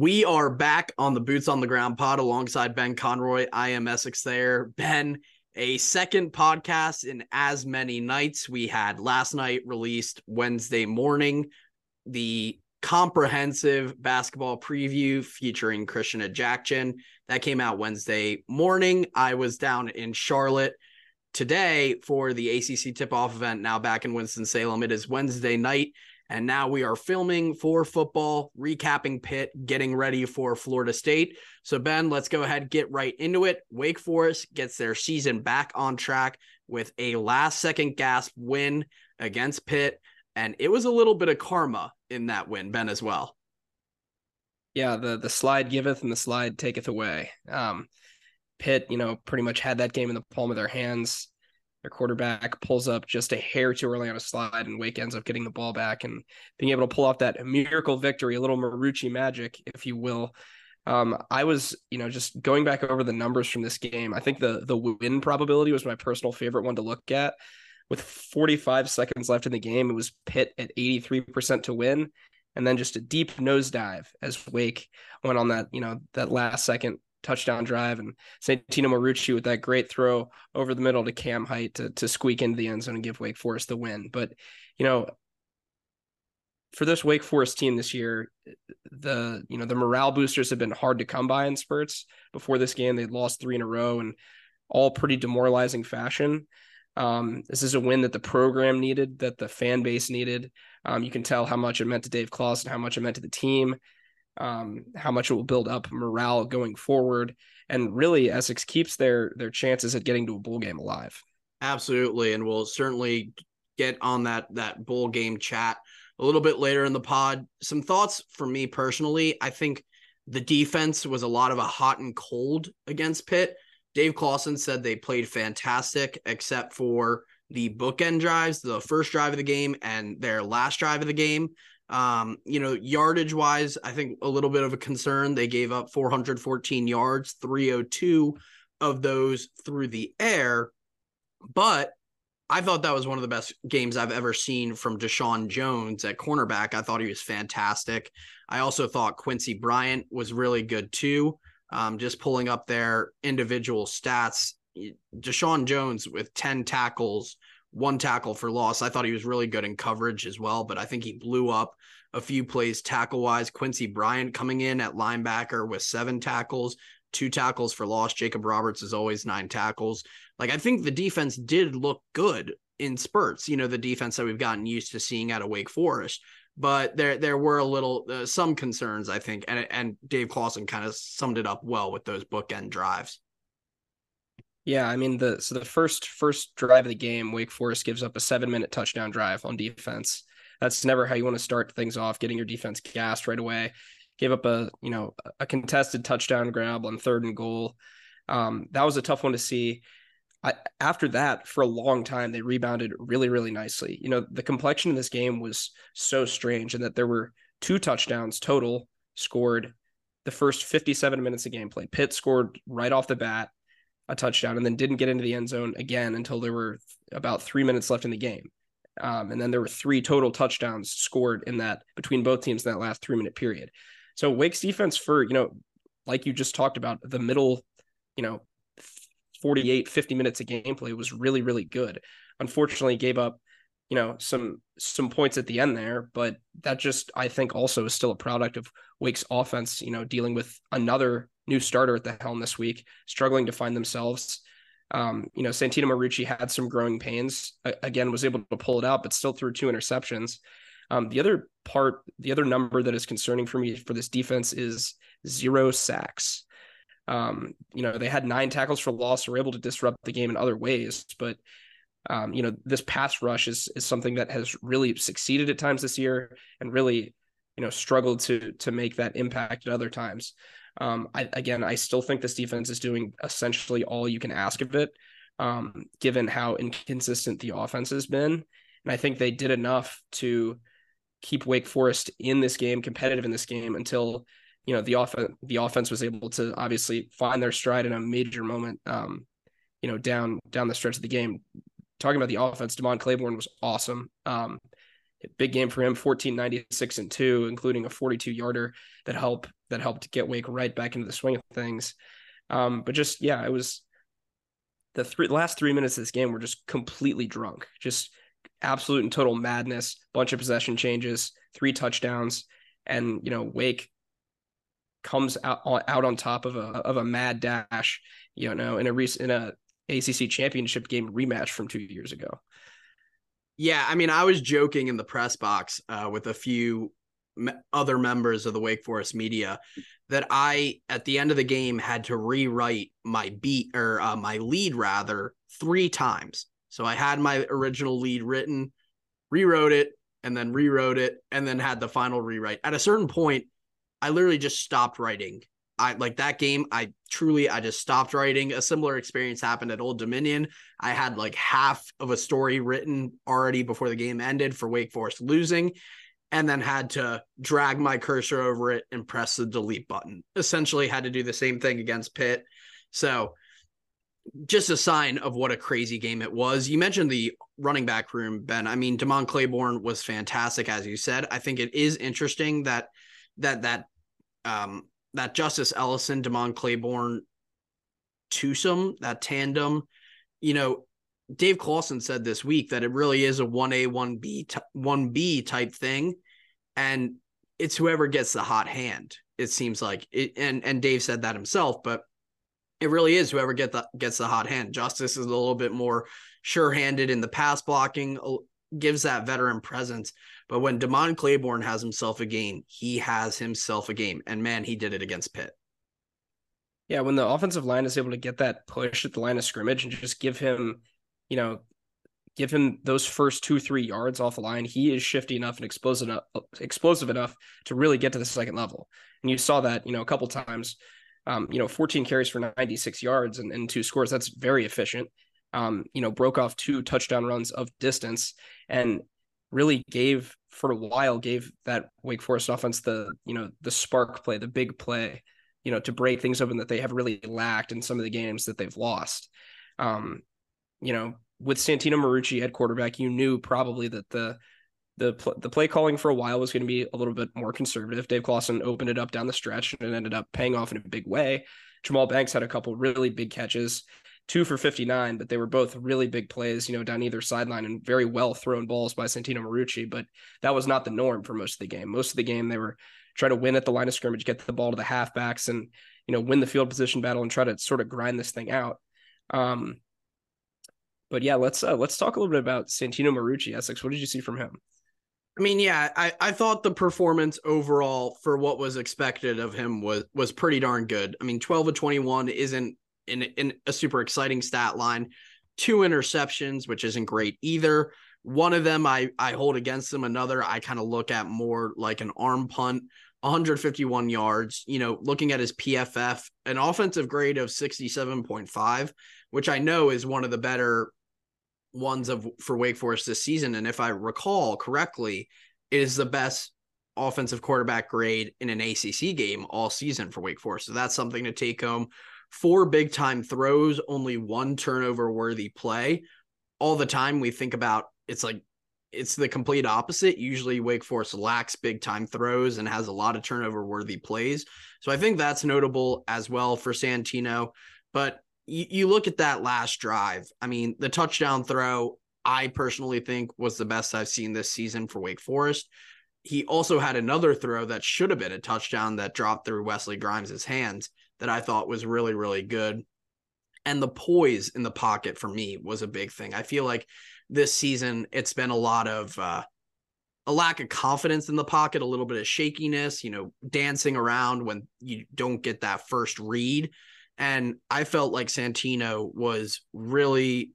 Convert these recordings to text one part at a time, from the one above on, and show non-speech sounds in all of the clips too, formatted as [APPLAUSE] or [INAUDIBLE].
We are back on the Boots on the Ground pod alongside Ben Conroy. I am Essex there. Ben, a second podcast in as many nights. We had last night released Wednesday morning, the comprehensive basketball preview featuring Christian Adjakjan. That came out Wednesday morning. I was down in Charlotte today for the ACC tip off event, now back in Winston-Salem. It is Wednesday night. And now we are filming for football, recapping Pitt, getting ready for Florida State. So, Ben, let's go ahead, get right into it. Wake Forest gets their season back on track with a last second gasp win against Pitt. And it was a little bit of karma in that win, Ben, as well. Yeah, the the slide giveth and the slide taketh away. Um, Pitt, you know, pretty much had that game in the palm of their hands their quarterback pulls up just a hair too early on a slide, and Wake ends up getting the ball back and being able to pull off that miracle victory, a little Marucci magic, if you will. Um, I was, you know, just going back over the numbers from this game. I think the the win probability was my personal favorite one to look at. With 45 seconds left in the game, it was Pitt at 83% to win, and then just a deep nosedive as Wake went on that, you know, that last second touchdown drive and Santino Marucci with that great throw over the middle to Cam Hite to, to squeak into the end zone and give Wake Forest the win. But, you know, for this Wake Forest team this year, the you know the morale boosters have been hard to come by in spurts. Before this game, they lost three in a row and all pretty demoralizing fashion. Um, this is a win that the program needed, that the fan base needed. Um, you can tell how much it meant to Dave Clawson, how much it meant to the team um, how much it will build up morale going forward, and really Essex keeps their their chances at getting to a bowl game alive. Absolutely, and we'll certainly get on that that bowl game chat a little bit later in the pod. Some thoughts for me personally. I think the defense was a lot of a hot and cold against Pitt. Dave Clawson said they played fantastic, except for the bookend drives, the first drive of the game and their last drive of the game. Um, you know, yardage wise, I think a little bit of a concern. They gave up 414 yards, 302 of those through the air. But I thought that was one of the best games I've ever seen from Deshaun Jones at cornerback. I thought he was fantastic. I also thought Quincy Bryant was really good too. Um, just pulling up their individual stats. Deshaun Jones with 10 tackles, one tackle for loss. I thought he was really good in coverage as well, but I think he blew up a few plays tackle wise. Quincy Bryant coming in at linebacker with seven tackles, two tackles for loss. Jacob Roberts is always nine tackles. Like I think the defense did look good in spurts. You know, the defense that we've gotten used to seeing out of Wake Forest. But there, there were a little uh, some concerns, I think, and and Dave Clawson kind of summed it up well with those bookend drives. Yeah, I mean the so the first first drive of the game, Wake Forest gives up a seven minute touchdown drive on defense. That's never how you want to start things off, getting your defense gassed right away. Gave up a you know a contested touchdown grab on third and goal. Um, that was a tough one to see. I, after that, for a long time, they rebounded really, really nicely. You know, the complexion of this game was so strange, in that there were two touchdowns total scored the first 57 minutes of gameplay. Pitt scored right off the bat a touchdown and then didn't get into the end zone again until there were about three minutes left in the game. Um, and then there were three total touchdowns scored in that between both teams in that last three minute period. So Wake's defense for, you know, like you just talked about, the middle, you know, 48, 50 minutes of gameplay was really, really good. Unfortunately, gave up, you know, some some points at the end there, but that just I think also is still a product of Wake's offense, you know, dealing with another new starter at the helm this week, struggling to find themselves. Um, you know, Santino Marucci had some growing pains. Again, was able to pull it out, but still threw two interceptions. Um, the other part, the other number that is concerning for me for this defense is zero sacks. Um, you know, they had nine tackles for loss, were able to disrupt the game in other ways, but um, you know, this pass rush is is something that has really succeeded at times this year and really, you know, struggled to to make that impact at other times. Um, I, again, I still think this defense is doing essentially all you can ask of it, um, given how inconsistent the offense has been. And I think they did enough to keep Wake Forest in this game, competitive in this game, until you know the offense the offense was able to obviously find their stride in a major moment. Um, you know, down down the stretch of the game. Talking about the offense, Demond Claiborne was awesome. Um, big game for him 1496 and 2 including a 42 yarder that helped that helped get wake right back into the swing of things. Um, but just yeah it was the three last three minutes of this game were just completely drunk just absolute and total madness bunch of possession changes three touchdowns and you know wake comes out out on top of a of a mad dash you know in a recent in a ACC championship game rematch from two years ago yeah, I mean, I was joking in the press box uh, with a few me- other members of the Wake Forest media that I, at the end of the game, had to rewrite my beat or uh, my lead rather three times. So I had my original lead written, rewrote it, and then rewrote it, and then had the final rewrite. At a certain point, I literally just stopped writing I like that game. I truly, I just stopped writing. A similar experience happened at Old Dominion. I had like half of a story written already before the game ended for Wake Forest losing, and then had to drag my cursor over it and press the delete button. Essentially, had to do the same thing against Pitt. So, just a sign of what a crazy game it was. You mentioned the running back room, Ben. I mean, Demond Claiborne was fantastic, as you said. I think it is interesting that that that um that Justice Ellison, Demond Claiborne twosome, that tandem, you know, Dave Clawson said this week that it really is a 1A, 1B, 1B type thing. And it's whoever gets the hot hand, it seems like. It, and and Dave said that himself, but it really is whoever get the, gets the hot hand. Justice is a little bit more sure-handed in the pass blocking, uh, gives that veteran presence. But when Demond Claiborne has himself a game, he has himself a game. And man, he did it against Pitt. Yeah, when the offensive line is able to get that push at the line of scrimmage and just give him, you know, give him those first two, three yards off the line, he is shifty enough and explosive enough, explosive enough to really get to the second level. And you saw that, you know, a couple times. Um, you know, 14 carries for 96 yards and, and two scores. That's very efficient. Um, you know, broke off two touchdown runs of distance and really gave for a while gave that Wake Forest offense the you know the spark play, the big play, you know, to break things open that they have really lacked in some of the games that they've lost. Um, you know, with Santino Marucci at quarterback, you knew probably that the the pl- the play calling for a while was going to be a little bit more conservative. Dave Clawson opened it up down the stretch and it ended up paying off in a big way. Jahmal Banks had a couple really big catches two for 59, but they were both really big plays, you know, down either sideline and very well thrown balls by Santino Marucci. But that was not the norm for most of the game. Most of the game, they were trying to win at the line of scrimmage, get the ball to the halfbacks and, you know, win the field position battle and try to sort of grind this thing out. Um, but yeah, let's uh, let's talk a little bit about Santino Marucci. Essex, what did you see from him? I mean, yeah, I, I thought the performance overall for what was expected of him was was pretty darn good. I mean, 12 of 21 isn't in, in a super exciting stat line. Two interceptions, which isn't great either. One of them I I hold against him. Another I kind of look at more like an arm punt. 151 yards. You know, looking at his PFF, an offensive grade of 67.5, which I know is one of the better ones of for Wake Forest this season. And if I recall correctly, it is the best offensive quarterback grade in an ACC game all season for Wake Forest. So that's something to take home four big time throws, only one turnover worthy play. All the time we think about it's like it's the complete opposite. Usually Wake Forest lacks big time throws and has a lot of turnover worthy plays. So I think that's notable as well for Santino. But you, you look at that last drive. I mean, the touchdown throw, I personally think was the best I've seen this season for Wake Forest. He also had another throw that should have been a touchdown that dropped through Wesley Grimes' hands that I thought was really, really good. And the poise in the pocket for me was a big thing. I feel like this season it's been a lot of uh, a lack of confidence in the pocket, a little bit of shakiness, you know, dancing around when you don't get that first read. And I felt like Santino was really,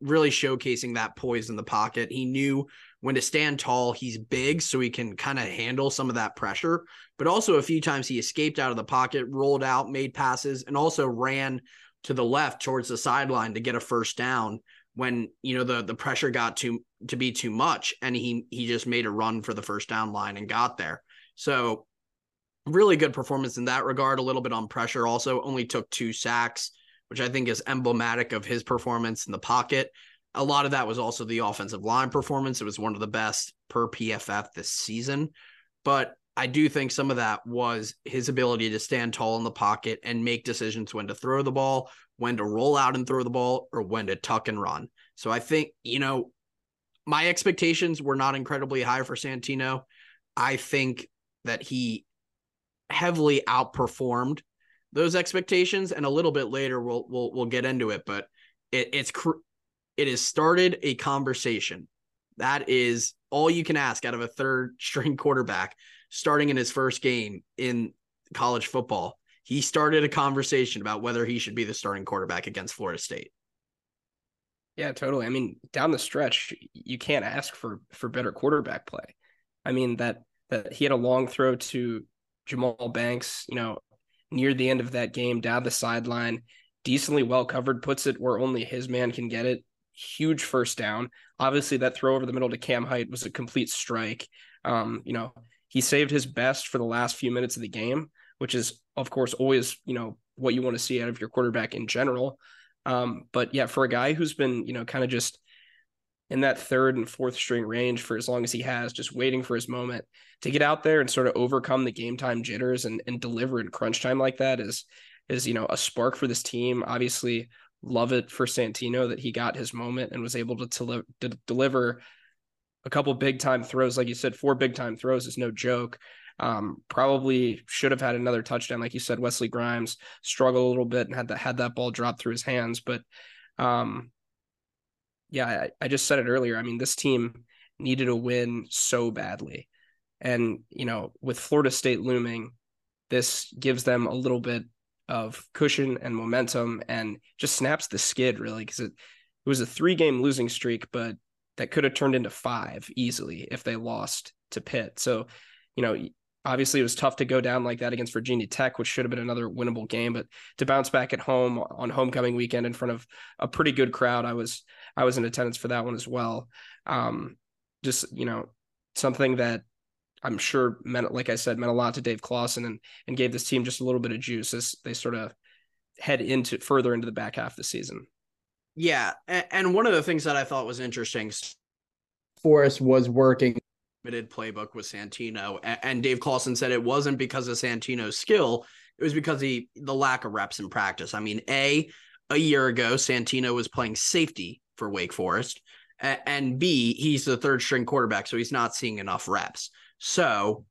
really showcasing that poise in the pocket. He knew when to stand tall, he's big, so he can kind of handle some of that pressure. But also, a few times he escaped out of the pocket, rolled out, made passes, and also ran to the left towards the sideline to get a first down when you know the the pressure got too to be too much, and he he just made a run for the first down line and got there. So really good performance in that regard. A little bit on pressure, also only took two sacks, which I think is emblematic of his performance in the pocket. A lot of that was also the offensive line performance. It was one of the best per PFF this season. But I do think some of that was his ability to stand tall in the pocket and make decisions when to throw the ball, when to roll out and throw the ball, or when to tuck and run. So I think, you know, my expectations were not incredibly high for Santino. I think that he heavily outperformed those expectations and a little bit later we'll we'll we'll get into it but it, it's cr- it has started a conversation that is all you can ask out of a third [LAUGHS] string quarterback starting in his first game in college football. He started a conversation about whether he should be the starting quarterback against Florida State. Yeah, totally. I mean, down the stretch, you can't ask for for better quarterback play. I mean that that he had a long throw to Jahmal Banks, you know, near the end of that game down the sideline, decently well covered, puts it where only his man can get it. Huge first down. Obviously, that throw over the middle to Cam Hite was a complete strike. Um, you know, he saved his best for the last few minutes of the game, which is, of course, always, you know, what you want to see out of your quarterback in general. Um, but yeah, for a guy who's been, you know, kind of just in that third and fourth string range for as long as he has, just waiting for his moment to get out there and sort of overcome the game time jitters and, and deliver in crunch time like that is is you know a spark for this team. Obviously, love it for Santino that he got his moment and was able to, to, to deliver a couple big time throws, like you said, four big time throws is no joke. Um, probably should have had another touchdown, like you said. Wesley Grimes struggled a little bit and had that had that ball drop through his hands, but um, yeah, I, I just said it earlier. I mean, this team needed a win so badly, and you know, with Florida State looming, this gives them a little bit of cushion and momentum, and just snaps the skid really because it it was a three game losing streak, but that could have turned into five easily if they lost to Pitt. So, you know, obviously it was tough to go down like that against Virginia Tech, which should have been another winnable game, but to bounce back at home on homecoming weekend in front of a pretty good crowd, I was I was in attendance for that one as well. Um, just you know, something that I'm sure meant, like I said, meant a lot to Dave Clawson and and gave this team just a little bit of juice as they sort of head into further into the back half of the season. Yeah, and one of the things that I thought was interesting, Forest was working limited playbook with Santino, and Dave Clawson said it wasn't because of Santino's skill; it was because he the lack of reps in practice. I mean, a a year ago, Santino was playing safety for Wake Forest, and B he's the third string quarterback, so he's not seeing enough reps. So,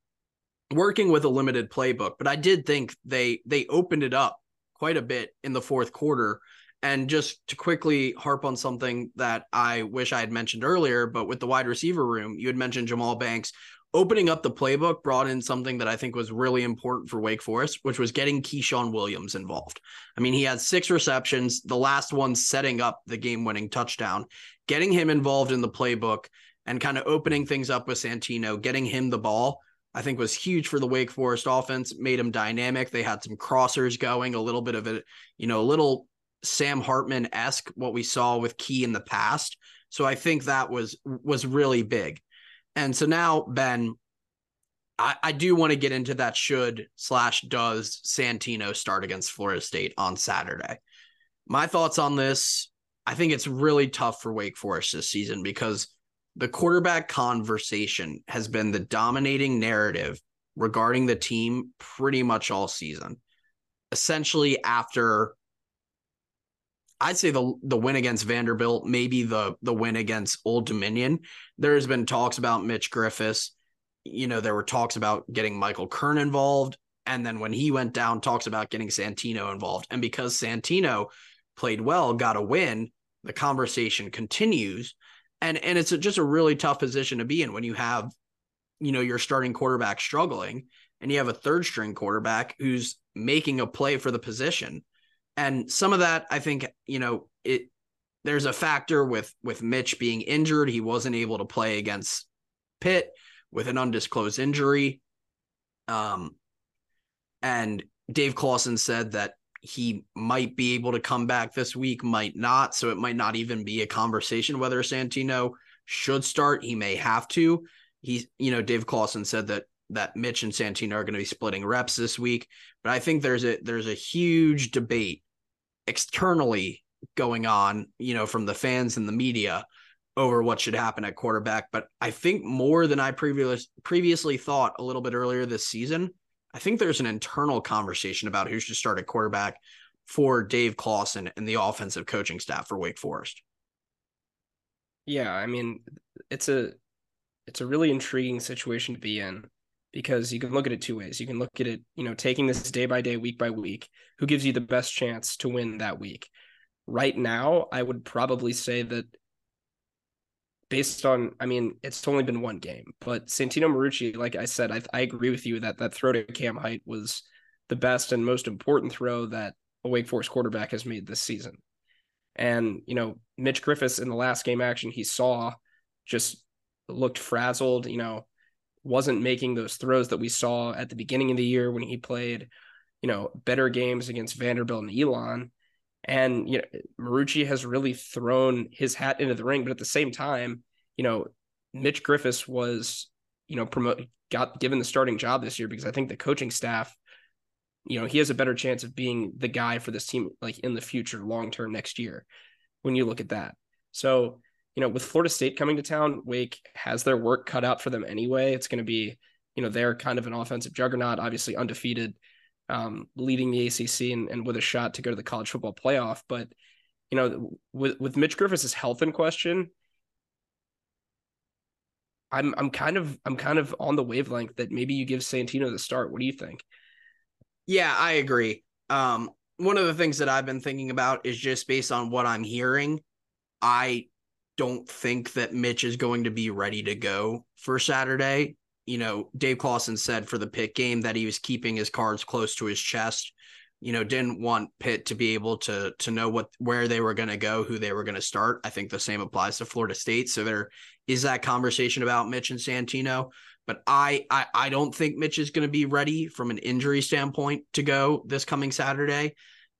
working with a limited playbook, but I did think they they opened it up quite a bit in the fourth quarter and just to quickly harp on something that I wish I had mentioned earlier, but with the wide receiver room, you had mentioned Jahmal Banks. Opening up the playbook brought in something that I think was really important for Wake Forest, which was getting Ke'Shawn Williams involved. I mean, he had six receptions, the last one setting up the game winning touchdown. Getting him involved in the playbook and kind of opening things up with Santino, getting him the ball, I think was huge for the Wake Forest offense, made him dynamic. They had some crossers going, a little bit of it, you know, a little Sam Hartman esque what we saw with Key in the past. So I think that was was really big. And so now, Ben, I, I do want to get into that should slash does Santino start against Florida State on Saturday. My thoughts on this, I think it's really tough for Wake Forest this season because the quarterback conversation has been the dominating narrative regarding the team pretty much all season. Essentially, after I'd say the the win against Vanderbilt, maybe the the win against Old Dominion. There's been talks about Mitch Griffis. You know, there were talks about getting Michael Kern involved. And then when he went down, talks about getting Santino involved. And because Santino played well, got a win, the conversation continues. And and it's a, just a really tough position to be in when you have, you know, your starting quarterback struggling and you have a third string quarterback who's making a play for the position. And some of that I think you know it there's a factor with with Mitch being injured. He wasn't able to play against Pitt with an undisclosed injury. Um and Dave Clawson said that he might be able to come back this week might not. So it might not even be a conversation whether Santino should start. He may have to. He's you know Dave Clawson said that that Mitch and Santino are going to be splitting reps this week. But I think there's a there's a huge debate externally going on, you know, from the fans and the media over what should happen at quarterback. But I think more than I previous, previously thought a little bit earlier this season, I think there's an internal conversation about who should start at quarterback for Dave Clawson and the offensive coaching staff for Wake Forest. Yeah, I mean, it's a it's a really intriguing situation to be in because you can look at it two ways. You can look at it, you know, taking this day by day, week by week, who gives you the best chance to win that week. Right now, I would probably say that based on, I mean, it's only been one game, but Santino Marucci, like I said, I, I agree with you that that throw to Cam Hite was the best and most important throw that a Wake Forest quarterback has made this season. And, you know, Mitch Griffis in the last game action he saw just looked frazzled, you know, wasn't making those throws that we saw at the beginning of the year when he played, you know, better games against Vanderbilt and Elon. And, you know, Marucci has really thrown his hat into the ring. But at the same time, you know, Mitch Griffis was, you know, promote got given the starting job this year because I think the coaching staff, you know, he has a better chance of being the guy for this team like in the future, long term next year, when you look at that. So you know, with Florida State coming to town, Wake has their work cut out for them anyway. It's going to be, you know, they're kind of an offensive juggernaut, obviously undefeated, um, leading the ACC and, and with a shot to go to the college football playoff. But, you know, with, with Mitch Griffis' health in question, I'm I'm kind of I'm kind of on the wavelength that maybe you give Santino the start. What do you think? Yeah, I agree. Um, one of the things that I've been thinking about is just based on what I'm hearing, I don't think that Mitch is going to be ready to go for Saturday. You know, Dave Clawson said for the Pitt game that he was keeping his cards close to his chest. You know, didn't want Pitt to be able to to know what where they were going to go, who they were going to start. I think the same applies to Florida State. So there is that conversation about Mitch and Santino. But I I, I don't think Mitch is going to be ready from an injury standpoint to go this coming Saturday.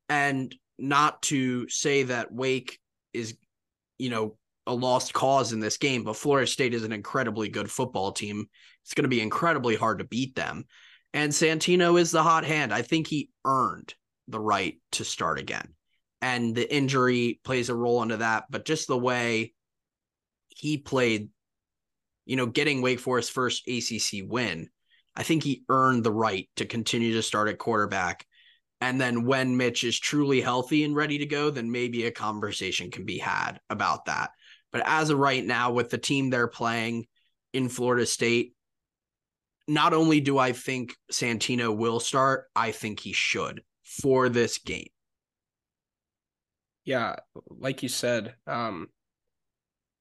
And not to say that Wake is, you know, a lost cause in this game, but Florida State is an incredibly good football team. It's going to be incredibly hard to beat them. And Santino is the hot hand. I think he earned the right to start again. And the injury plays a role into that, but just the way he played, you know, getting Wake Forest first ACC win, I think he earned the right to continue to start at quarterback. And then when Mitch is truly healthy and ready to go, then maybe a conversation can be had about that. But as of right now, with the team they're playing in Florida State, not only do I think Santino will start, I think he should for this game. Yeah, like you said, um,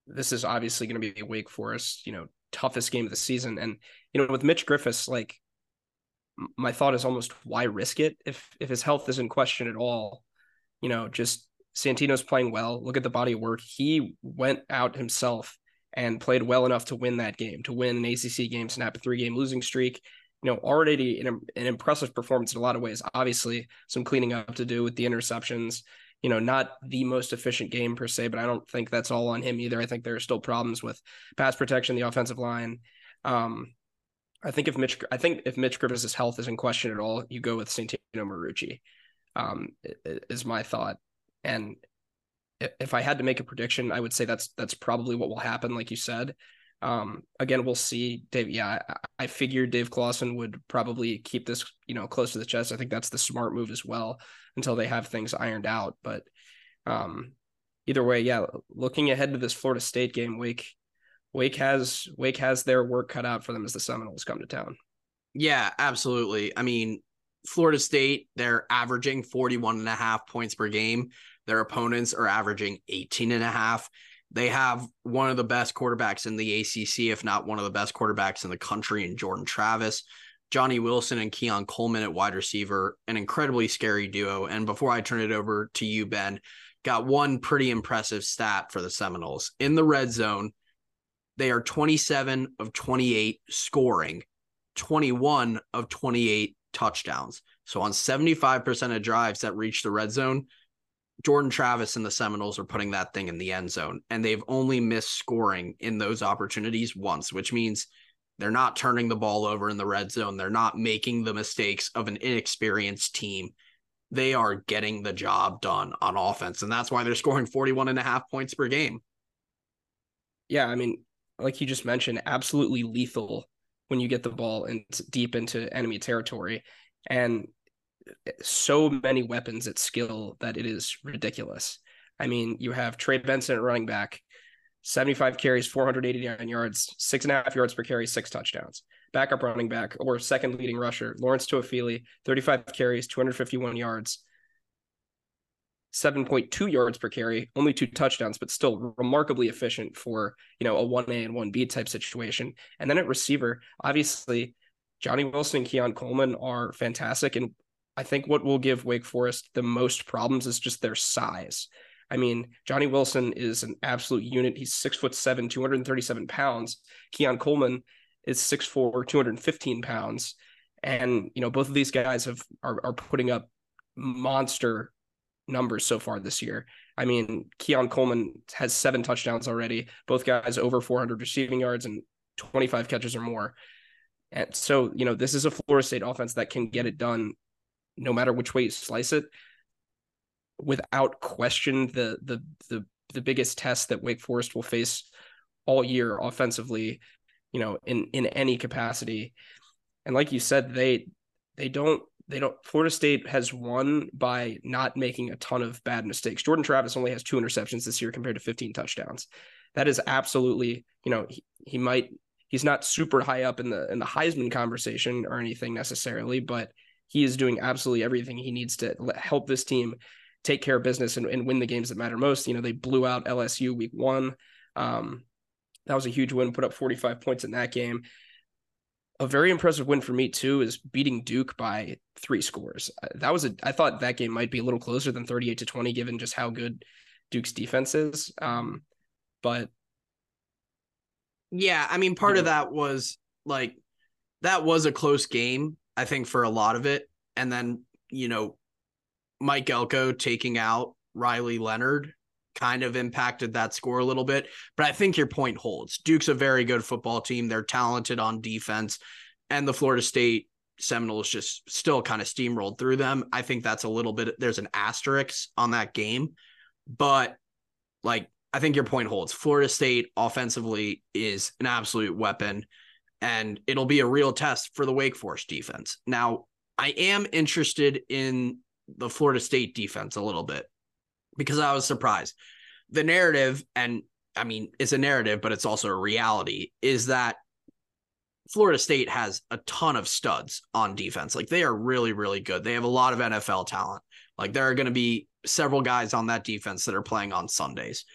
this is obviously going to be a Wake Forest, you know, toughest game of the season. And you know, with Mitch Griffis, like my thought is almost why risk it if if his health is in question at all. You know, just Santino's playing well. Look at the body of work. He went out himself and played well enough to win that game, to win an ACC game, snap a three game losing streak. You know, already an, an impressive performance in a lot of ways. Obviously, some cleaning up to do with the interceptions. You know, not the most efficient game per se, but I don't think that's all on him either. I think there are still problems with pass protection, the offensive line. Um, I think if Mitch, I think if Mitch Griffis' health is in question at all, you go with Santino Marucci. Um, is my thought. And if I had to make a prediction, I would say that's that's probably what will happen, like you said. Um, again, we'll see. Dave, yeah, I, I figured Dave Clawson would probably keep this, you know, close to the chest. I think that's the smart move as well until they have things ironed out. But um, either way, yeah, looking ahead to this Florida State game, Wake Wake has Wake has their work cut out for them as the Seminoles come to town. Yeah, absolutely. I mean, Florida State, they're averaging 41 and a half points per game. Their opponents are averaging 18 and a half. They have one of the best quarterbacks in the ACC, if not one of the best quarterbacks in the country, in Jordan Travis. Johnny Wilson and Keon Coleman at wide receiver, an incredibly scary duo. And before I turn it over to you, Ben, got one pretty impressive stat for the Seminoles. In the red zone, they are 27 of 28 scoring, 21 of 28 touchdowns. So on 75% of drives that reach the red zone, Jordan Travis and the Seminoles are putting that thing in the end zone, and they've only missed scoring in those opportunities once, which means they're not turning the ball over in the red zone. They're not making the mistakes of an inexperienced team. they are getting the job done on offense. And that's why they're scoring 41 and a half points per game. Yeah. I mean, like you just mentioned, absolutely lethal when you get the ball and deep into enemy territory. And so many weapons at skill that it is ridiculous. I mean, you have Trey Benson at running back, 75 carries, 489 yards, six and a half yards per carry, six touchdowns. Backup running back or second leading rusher, Lawrence Toafili, 35 carries, 251 yards, 7.2 yards per carry, only two touchdowns, but still remarkably efficient for, you know, a 1A and 1B type situation. And then at receiver, obviously, Johnny Wilson and Keon Coleman are fantastic. And I think what will give Wake Forest the most problems is just their size. I mean, Johnny Wilson is an absolute unit. He's six foot seven, 237 pounds. Keon Coleman is 6'4, 215 pounds. And, you know, both of these guys have are, are putting up monster numbers so far this year. I mean, Keon Coleman has seven touchdowns already, both guys over 400 receiving yards and 25 catches or more. And so, you know, this is a Florida State offense that can get it done no matter which way you slice it without question the the the the biggest test that Wake Forest will face all year offensively, you know, in in any capacity. And like you said, they they don't they don't Florida State has won by not making a ton of bad mistakes. Jordan Travis only has two interceptions this year compared to 15 touchdowns. That is absolutely, you know, he, he might he's not super high up in the in the Heisman conversation or anything necessarily, but he is doing absolutely everything he needs to help this team take care of business and, and win the games that matter most. You know, they blew out LSU week one. Um, that was a huge win, put up 45 points in that game. A very impressive win for me too is beating Duke by three scores. Uh, that was a I thought that game might be a little closer than 38 to 20 given just how good Duke's defense is. Um, but yeah, I mean part know, of that was like that was a close game, I think for a lot of it. And then, you know, Mike Elko taking out Riley Leonard kind of impacted that score a little bit. But I think your point holds. Duke's a very good football team. They're talented on defense. And the Florida State Seminoles just still kind of steamrolled through them. I think that's a little bit, there's an asterisk on that game. But like, I think your point holds. Florida State offensively is an absolute weapon, and it'll be a real test for the Wake Forest defense. Now, I am interested in the Florida State defense a little bit because I was surprised. The narrative, and I mean, it's a narrative, but it's also a reality, is that Florida State has a ton of studs on defense. Like they are really, really good. They have a lot of NFL talent. Like there are going to be several guys on that defense that are playing on Sundays.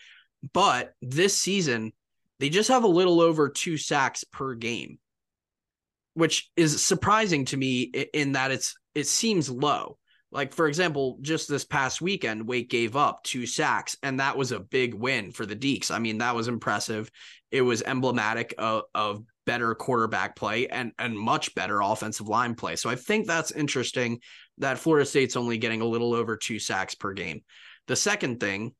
But this season, they just have a little over two sacks per game, which is surprising to me in that it's it seems low. Like, for example, just this past weekend, Wake gave up two sacks, and that was a big win for the Deacs. I mean, that was impressive. It was emblematic of, of better quarterback play and, and much better offensive line play. So I think that's interesting that Florida State's only getting a little over two sacks per game. The second thing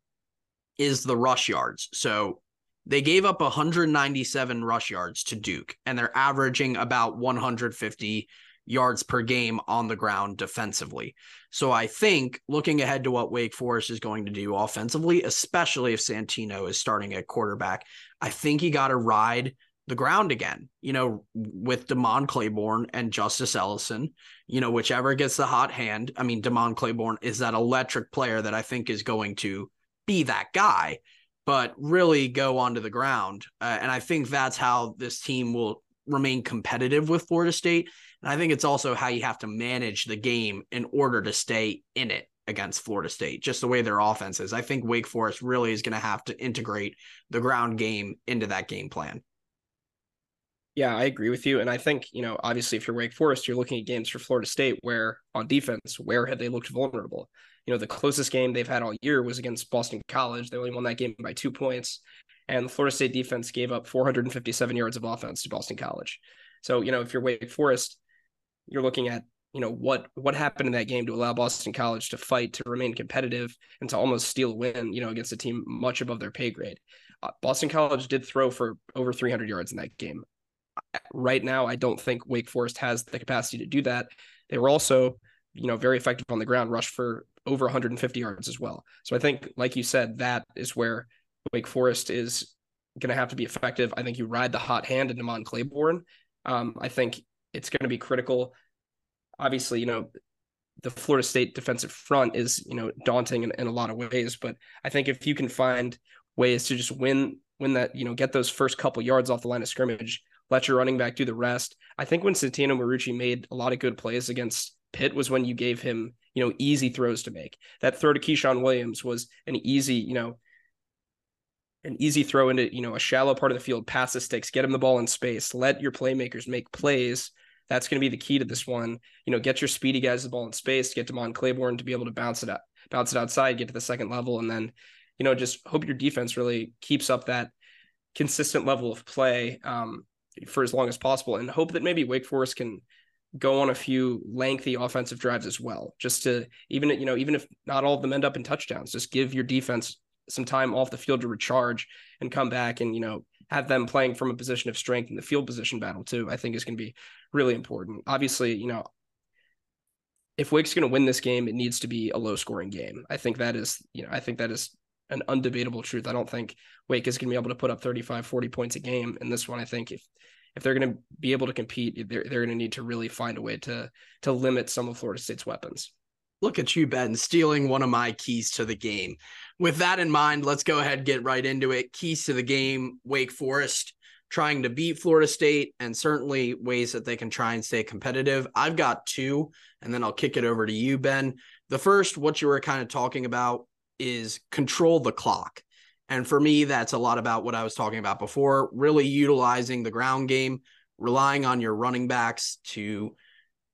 is the rush yards. So they gave up 197 rush yards to Duke, and they're averaging about 150 yards per game on the ground defensively. So I think looking ahead to what Wake Forest is going to do offensively, especially if Santino is starting at quarterback, I think he got to ride the ground again, you know, with Demond Claiborne and Justice Ellison, you know, whichever gets the hot hand. I mean, Demond Claiborne is that electric player that I think is going to be that guy, but really go onto the ground. Uh, and I think that's how this team will remain competitive with Florida State and I think it's also how you have to manage the game in order to stay in it against Florida State, just the way their offense is. I think Wake Forest really is going to have to integrate the ground game into that game plan. Yeah, I agree with you. And I think, you know, obviously, if you're Wake Forest, you're looking at games for Florida State where on defense, where have they looked vulnerable? You know, the closest game they've had all year was against Boston College. They only won that game by two points. And the Florida State defense gave up 457 yards of offense to Boston College. So, you know, if you're Wake Forest, you're looking at you know what what happened in that game to allow Boston College to fight to remain competitive and to almost steal a win you know against a team much above their pay grade. Uh, Boston College did throw for over 300 yards in that game. Right now, I don't think Wake Forest has the capacity to do that. They were also you know, very effective on the ground, rushed for over 150 yards as well. So I think, like you said, that is where Wake Forest is going to have to be effective. I think you ride the hot hand in Demond Claiborne. Um, I think it's going to be critical. Obviously, you know, the Florida State defensive front is, you know, daunting in, in a lot of ways, but I think if you can find ways to just win, win that, you know, get those first couple yards off the line of scrimmage, let your running back do the rest. I think when Santino Marucci made a lot of good plays against Pitt was when you gave him, you know, easy throws to make. That throw to Ke'Shawn Williams was an easy, you know, an easy throw into, you know, a shallow part of the field, pass the sticks, get him the ball in space, let your playmakers make plays. That's going to be the key to this one. You know, get your speedy guys the ball in space, get Demond Claiborne to be able to bounce it up, bounce it outside, get to the second level, and then, you know, just hope your defense really keeps up that consistent level of play um, for as long as possible, and hope that maybe Wake Forest can go on a few lengthy offensive drives as well, just to even you know even if not all of them end up in touchdowns, just give your defense some time off the field to recharge and come back and you know have them playing from a position of strength in the field position battle too. I think is going to be really important. Obviously, you know if Wake's going to win this game, it needs to be a low scoring game. I think that is, you know, I think that is an undebatable truth. I don't think Wake is going to be able to put up 35, 40 points a game in this one. I think if if they're going to be able to compete, they're they're going to need to really find a way to to limit some of Florida State's weapons. Look at you, Ben, stealing one of my keys to the game. With that in mind, let's go ahead and get right into it. Keys to the game: Wake Forest trying to beat Florida State, and certainly ways that they can try and stay competitive. I've got two, and then I'll kick it over to you, Ben. The first, what you were kind of talking about, is control the clock. And for me, that's a lot about what I was talking about before, really utilizing the ground game, relying on your running backs to,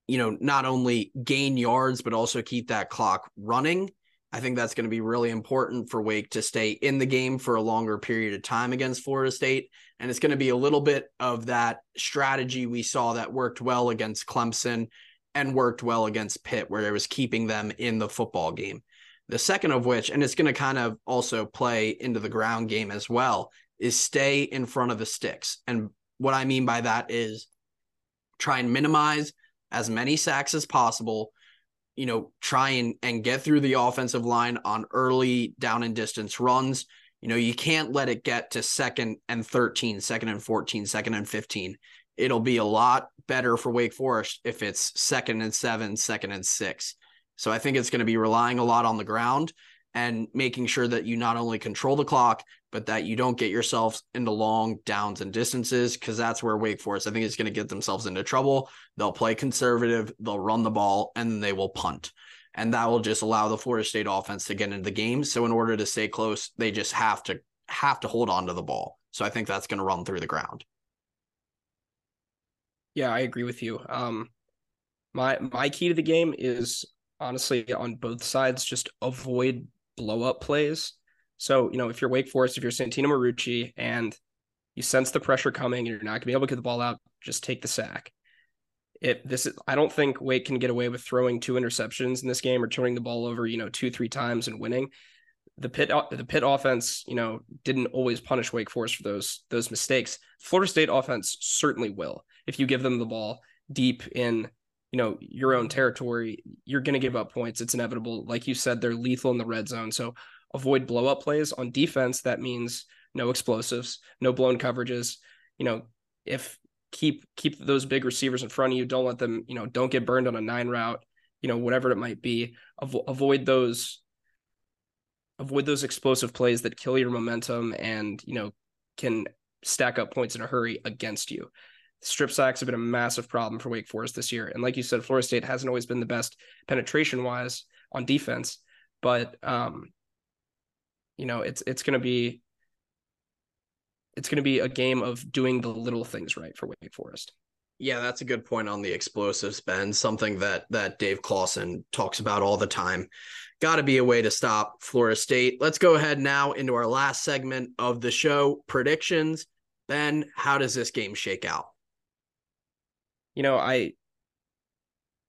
you know, not only gain yards, but also keep that clock running. I think that's going to be really important for Wake to stay in the game for a longer period of time against Florida State. And it's going to be a little bit of that strategy we saw that worked well against Clemson and worked well against Pitt, where it was keeping them in the football game. The second of which, and it's going to kind of also play into the ground game as well, is stay in front of the sticks. And what I mean by that is try and minimize as many sacks as possible. You know, try and, and get through the offensive line on early down and distance runs. You know, you can't let it get to second and 13, second and 14, second and 15. It'll be a lot better for Wake Forest if it's second and seven, second and six. So I think it's going to be relying a lot on the ground and making sure that you not only control the clock, but that you don't get yourself into long downs and distances because that's where Wake Forest, I think, is going to get themselves into trouble. They'll play conservative, they'll run the ball, and then they will punt. And that will just allow the Florida State offense to get into the game. So in order to stay close, they just have to have to hold on to the ball. So I think that's going to run through the ground. Yeah, I agree with you. Um, my my key to the game is honestly on both sides just avoid blow up plays. So, you know, if you're Wake Forest, if you're Santino Marucci and you sense the pressure coming and you're not going to be able to get the ball out, just take the sack. If this is, I don't think Wake can get away with throwing two interceptions in this game or turning the ball over, you know, two, three times and winning. The Pitt, the Pitt offense, you know, didn't always punish Wake Forest for those those mistakes. Florida State offense certainly will if you give them the ball deep in you know your own territory you're going to give up points. It's inevitable. Like you said they're lethal in the red zone. So avoid blow up plays on defense. That means no explosives no blown coverages. You know if keep keep those big receivers in front of you. Don't let them you know don't get burned on a nine route you know whatever it might be. Avo- avoid those avoid those explosive plays that kill your momentum and you know can stack up points in a hurry against you strip sacks have been a massive problem for Wake Forest this year. And like you said, Florida State hasn't always been the best penetration wise on defense, but um, you know, it's it's gonna be it's gonna be a game of doing the little things right for Wake Forest. Yeah, that's a good point on the explosives, Ben. Something that that Dave Clawson talks about all the time. Got to be a way to stop Florida State. Let's go ahead now into our last segment of the show predictions. Ben, how does this game shake out? You know, I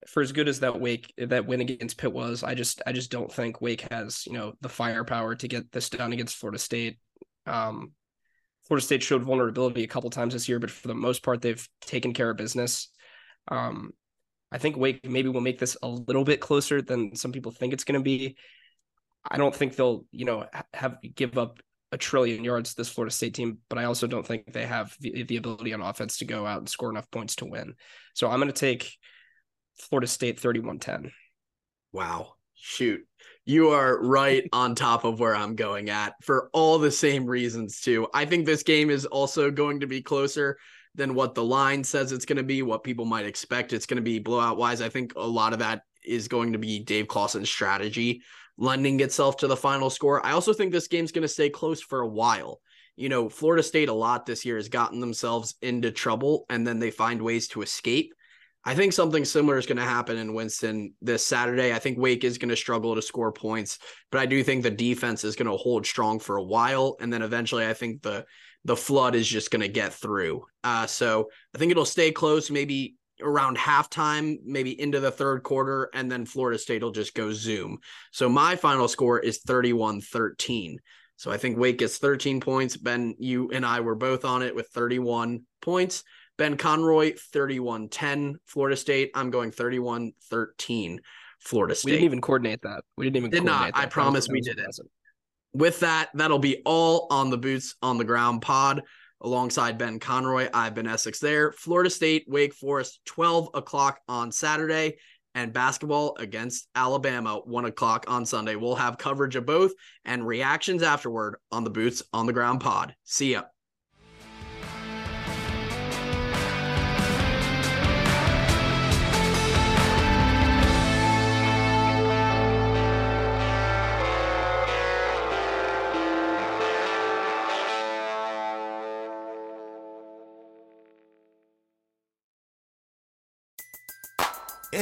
for as good as that Wake that win against Pitt was, I just I just don't think Wake has you know the firepower to get this done against Florida State. Um, Florida State showed vulnerability a couple times this year, but for the most part, they've taken care of business. Um, I think Wake maybe will make this a little bit closer than some people think it's going to be. I don't think they'll, you know, have give up a trillion yards this Florida State team, but I also don't think they have the, the ability on offense to go out and score enough points to win. So I'm going to take Florida State 31-10. Wow. Shoot. You are right [LAUGHS] on top of where I'm going at for all the same reasons too. I think this game is also going to be closer than what the line says it's going to be, what people might expect it's going to be blowout wise. I think a lot of that is going to be Dave Clawson's strategy lending itself to the final score. I also think this game's going to stay close for a while. You know, Florida State a lot this year has gotten themselves into trouble and then they find ways to escape. I think something similar is going to happen in Winston this Saturday. I think Wake is going to struggle to score points, but I do think the defense is going to hold strong for a while and then eventually I think the the flood is just going to get through. Uh, so I think it'll stay close, maybe around halftime, maybe into the third quarter, and then Florida State will just go zoom. So my final score is 31 13. So I think Wake gets 13 points. Ben, you and I were both on it with 31 points. Ben Conroy, 31 10. Florida State, I'm going 31 13. Florida State. We didn't even coordinate that. We didn't even did not. That. I promise we did it. With that, that'll be all on the Boots on the Ground pod alongside Ben Conroy. I've been Essex there. Florida State, Wake Forest, 12 o'clock on Saturday, and basketball against Alabama, 1 o'clock on Sunday. We'll have coverage of both and reactions afterward on the Boots on the Ground pod. See ya.